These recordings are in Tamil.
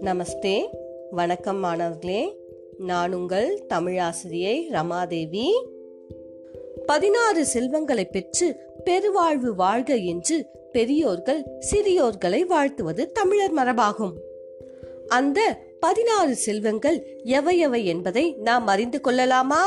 நமஸ்தே. வணக்கம் மாணவர்களே. நான் உங்கள் தமிழாசிரியை ரமாதேவி. பதினாறு செல்வங்களை பெற்று பெருவாழ்வு வாழ்க என்று பெரியோர்கள் சிறியோர்களை வாழ்த்துவது தமிழர் மரபாகும். அந்த பதினாறு செல்வங்கள் எவையவை என்பதை நாம் அறிந்து கொள்ளலாமா?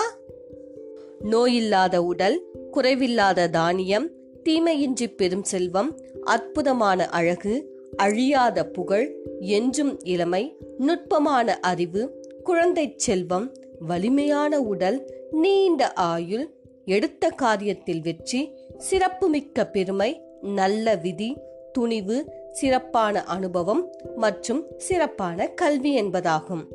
நோயில்லாத உடல் குறைவில்லாத தானியம் தீமையின்றி பெரும் செல்வம் அற்புதமான அழகு அழியாத புகழ் என்றும் இளமை நுட்பமான அறிவு குழந்தை செல்வம் வலிமையான உடல் நீண்ட ஆயுள் எடுத்த காரியத்தில் வெற்றி சிறப்புமிக்க பெருமை நல்ல விதி துணிவு சிறப்பான அனுபவம் மற்றும் சிறப்பான கல்வி என்பதாகும்.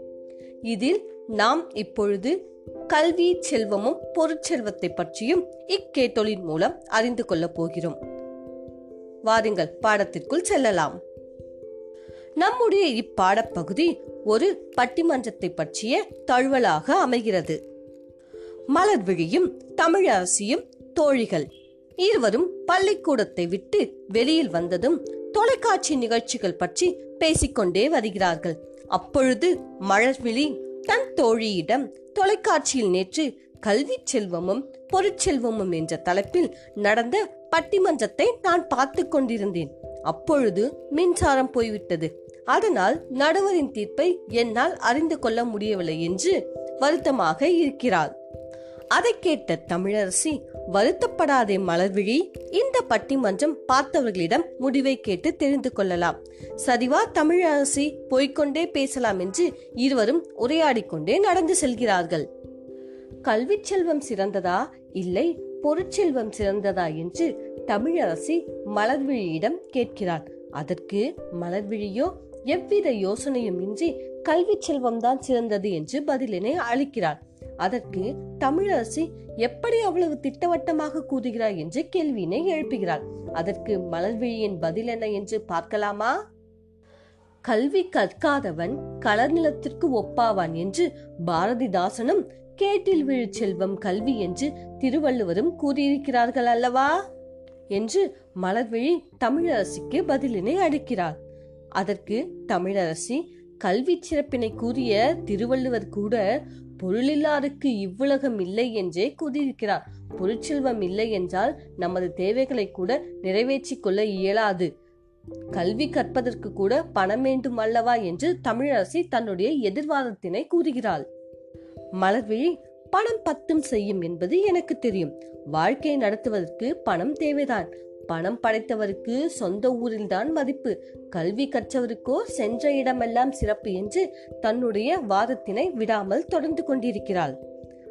இதில் நாம் இப்பொழுது கல்வி செல்வமும் பொருட்செல்வத்தை பற்றியும் இக்கேட்டொலின் மூலம் அறிந்து கொள்ளப் போகிறோம். வாருங்கள் பாடத்திற்குள் செல்லலாம். நம்முடைய இப்பாடப்பகுதி ஒரு பட்டிமன்றத்தை பற்றிய தழுவலாக அமைகிறது. மலர்விழியும் தமிழரசியும் தோழிகள் இருவரும் பள்ளிக்கூடத்தை விட்டு வெளியில் வந்ததும் தொலைக்காட்சி நிகழ்ச்சிகள் பற்றி பேசிக்கொண்டே வருகிறார்கள். அப்பொழுது மலர்விழி தன் தோழியிடம் தொலைக்காட்சியில் நேற்று கல்வி செல்வமும் பொருட்செல்வமும் என்ற தலைப்பில் நடந்த பட்டிமன்றத்தை நான் பார்த்து கொண்டிருந்தேன். அப்பொழுது மின்சாரம் போய்விட்டது. அதனால் நடுவரின் தீர்ப்பை என்னால் அறிந்து கொள்ள முடியவில்லை என்று வருத்தமாக இருக்கிறாள். அதை கேட்ட தமிழரசி வருத்தப்படாதே மலர்விழி இந்த பட்டிமன்றம் பார்த்தவர்களிடம் முடிவை கேட்டு தெரிந்து கொள்ளலாம். சரிவா தமிழரசி போய்கொண்டே பேசலாம் என்று இருவரும் உரையாடிக்கொண்டே நடந்து செல்கிறார்கள். கல்வி செல்வம் சிறந்ததா? இல்லை பொருட்செல்வம் சிறந்ததா என்று தமிழரசி மலர்விழியிடம் கேட்கிறார். அதற்கு மலர்விழியோ எவ்வித யோசனையும் இன்றி கல்வி செல்வம்தான் சிறந்தது என்று பதிலினை அளிக்கிறார். அதற்கு தமிழரசி எப்படி அவ்வளவு திட்டவட்டமாக கூறுகிறார் என்று கேள்வியினை எழுப்புகிறாள். அதற்கு மலர்விழியின் பதில் என்ன என்று பார்க்கலாமா? கல்வி கற்காதவன் கலர் நிலத்திற்கு ஒப்பாவான் என்று பாரதிதாசனும் கேட்டில் விழு செல்வம் கல்வி என்று திருவள்ளுவரும் கூறியிருக்கிறார்கள் அல்லவா? என்று மலர்விழி தமிழரசிக்கு பதிலினை அளிக்கிறார் அதற்கு தமிழரசி கல்வி சிறப்பினை கூறிய திருவள்ளுவர் கூட பொருளில்லாருக்கு இவ்வுலகம் இல்லை என்றே கூறியிருக்கிறார். பொருட்செல்வம் இல்லை என்றால் நமது தேவைகளை கூட நிறைவேற்றிக் கொள்ள இயலாது. கல்வி கற்பதற்கு கூட பணம் வேண்டும் அல்லவா என்று தமிழரசி தன்னுடைய எதிர்வாதத்தினை கூறுகிறாள். மலர்விழி பணம் பத்தும் செய்யும் என்பது எனக்கு தெரியும். வாழ்க்கையை நடத்துவதற்கு பணம் தேவைதான். பணம் படைத்தவருக்கு சொந்த ஊரில்தான் மதிப்பு. கல்வி கற்றவருக்கோ சென்ற இடமெல்லாம் சிறப்பு என்று தன்னுடைய வாதத்தினை விடாமல் தொடர்ந்து கொண்டிருக்கிறாள்.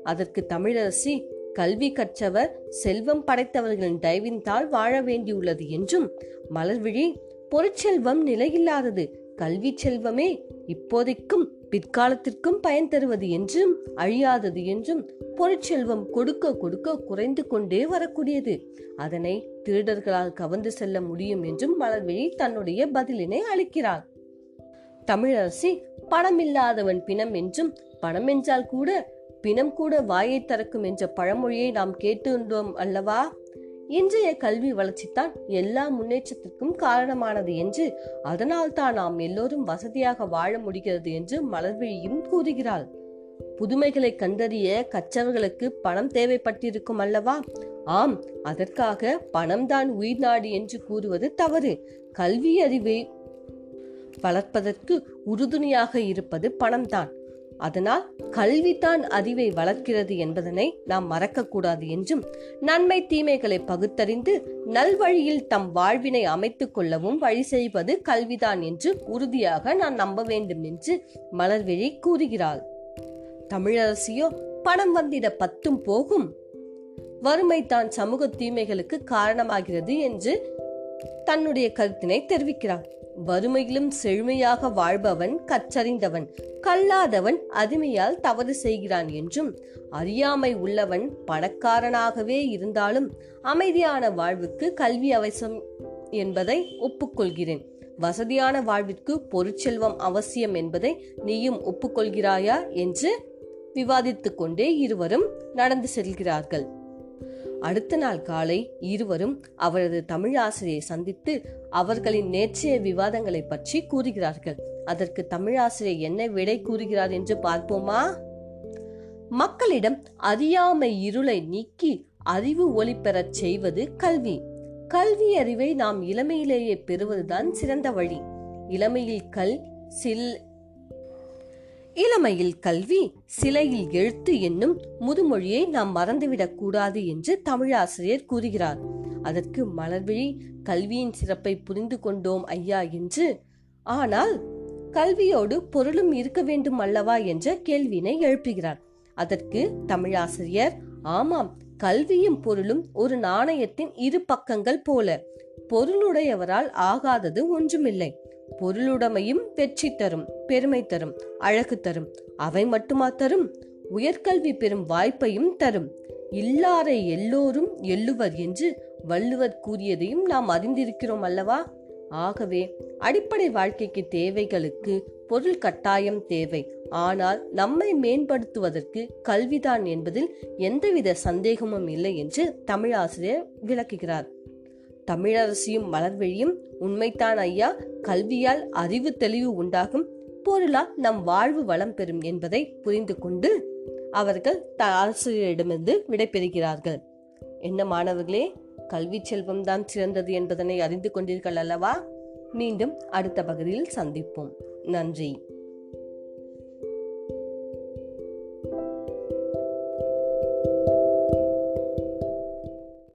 அதற்கு தமிழரசி கல்வி கற்றவர் செல்வம் படைத்தவர்களின் தயவின்தால் வாழ வேண்டியுள்ளது என்றும் மலர்விழி பொருட்செல்வம் நிலையில்லாதது கல்வி செல்வமே இப்போதைக்கும் பிற்காலத்திற்கும் பயன் தருவது என்றும் அழியாதது என்றும் பொருட்செல்வம் கொடுக்க கொடுக்க குறைந்து கொண்டே வரக்கூடியது. அதனை திருடர்களால் கவர்ந்து செல்ல முடியும் என்றும் மலர்விழி தன்னுடைய பதிலினை அளிக்கிறார். தமிழரசி பணமில்லாதவன் பிணம் என்றும் பணம் என்றால் கூட பிணம் கூட வாயை திறக்கும் என்ற பழமொழியை நாம் கேட்டுள்ளோம் அல்லவா? இன்றைய கல்வி வளர்ச்சித்தான் எல்லா முன்னேற்றத்திற்கும் காரணமானது என்று அதனால் தான் நாம் எல்லோரும் வசதியாக வாழ முடிகிறது என்று மலர்விழியும் கூறுகிறாள். புதுமைகளை கண்டறிய கற்றவர்களுக்கு பணம் தேவைப்பட்டிருக்கும் அல்லவா? ஆம் அதற்காக பணம்தான் உயிர் நாடு என்று கூறுவது தவறு. கல்வி அறிவை வளர்ப்பதற்கு உறுதுணையாக இருப்பது பணம்தான். அதனால் கல்விதான் அறிவை வளர்க்கிறது என்பதனை நாம் மறக்கக்கூடாது என்றும் நன்மை தீமைகளை பகுத்தறிந்து நல்வழியில் தம் வாழ்வினை அமைத்துக் கொள்ளவும் வழி செய்வது கல்விதான் என்று உறுதியாக நான் நம்ப வேண்டும் என்று மலர்விழி கூறுகிறாள். தமிழரசியோ பணம் வந்திட பத்தும் போகும். வறுமை தான் சமூக தீமைகளுக்கு காரணமாகிறது என்று தன்னுடைய கருத்தினை தெரிவிக்கிறார் வறுமையிலும் செழுமையாக வாழ்பவன் கற்றறிந்தவன் கல்லாதவன் அதிமையால் தவறு செய்கிறான் என்றும் அறியாமை உள்ளவன் பணக்காரனாகவே இருந்தாலும் அமைதியான வாழ்வுக்கு கல்வி அவசியம் என்பதை ஒப்புக்கொள்கிறேன். வசதியான வாழ்விற்கு பொருட்செல்வம் அவசியம் என்பதை நீயும் ஒப்புக்கொள்கிறாயா? என்று விவாதித்துக் கொண்டே இருவரும் நடந்து செல்கிறார்கள். அடுத்த நாள் காலை இருவரும் அவரது தமிழாசிரியை சந்தித்து அவர்களின் நேற்றைய விவாதங்களை பற்றி கூறுகிறார்கள். அதற்கு தமிழாசிரியர் என்ன விடை கூறுகிறார் என்று பார்ப்போமா? மக்களிடம் அறியாமை இருளை நீக்கி அறிவு ஒளி பெறச் செய்வது கல்வி. கல்வி அறிவை நாம் இளமையிலேயே பெறுவதுதான் சிறந்த வழி. இளமையில் கல் சில் இளமையில் கல்வி சிலையில் எழுத்து என்னும் முதுமொழியை நாம் மறந்துவிடக் கூடாது என்று தமிழாசிரியர் கூறுகிறார். அதற்கு மலர்விழி கல்வியின் சிறப்பை புரிந்து கொண்டோம் ஐயா என்று. ஆனால் கல்வியோடு பொருளும் இருக்க வேண்டும் அல்லவா என்ற கேள்வியினை எழுப்புகிறார். அதற்கு தமிழாசிரியர் ஆமாம் கல்வியும் பொருளும் ஒரு நாணயத்தின் இரு பக்கங்கள் போல. பொருளுடையவரால் ஆகாதது ஒன்றுமில்லை. பொருளுடைமையும் வெற்றி தரும் பெருமை தரும் அழகு தரும். அவை மட்டுமா தரும்? உயர்கல்வி பெறும் வாய்ப்பையும் தரும். இல்லாரை எல்லோரும் எள்ளுவர் என்று வள்ளுவர் கூறியதையும் நாம் அறிந்திருக்கிறோம் அல்லவா? ஆகவே அடிப்படை வாழ்க்கைக்கு தேவைகளுக்கு பொருள் கட்டாயம் தேவை. ஆனால் நம்மை மேம்படுத்துவதற்கு கல்விதான் என்பதில் எந்தவித சந்தேகமும் இல்லை என்று தமிழாசிரியர் விளக்குகிறார். தமிழரசியும் மலர்வெழியும் உண்மைத்தான் ஐயா. கல்வியால் அறிவு தெளிவு உண்டாகும். பொருளால் நம் வாழ்வு வளம் பெறும் என்பதை புரிந்து கொண்டு அவர்கள் த ஆசிரியரிடமிருந்து விடைபெறுகிறார்கள் என்ன மாணவர்களே கல்வி செல்வம் தான் சிறந்தது என்பதனை அறிந்து கொண்டீர்கள் அல்லவா? மீண்டும் அடுத்த பகுதியில் சந்திப்போம். நன்றி.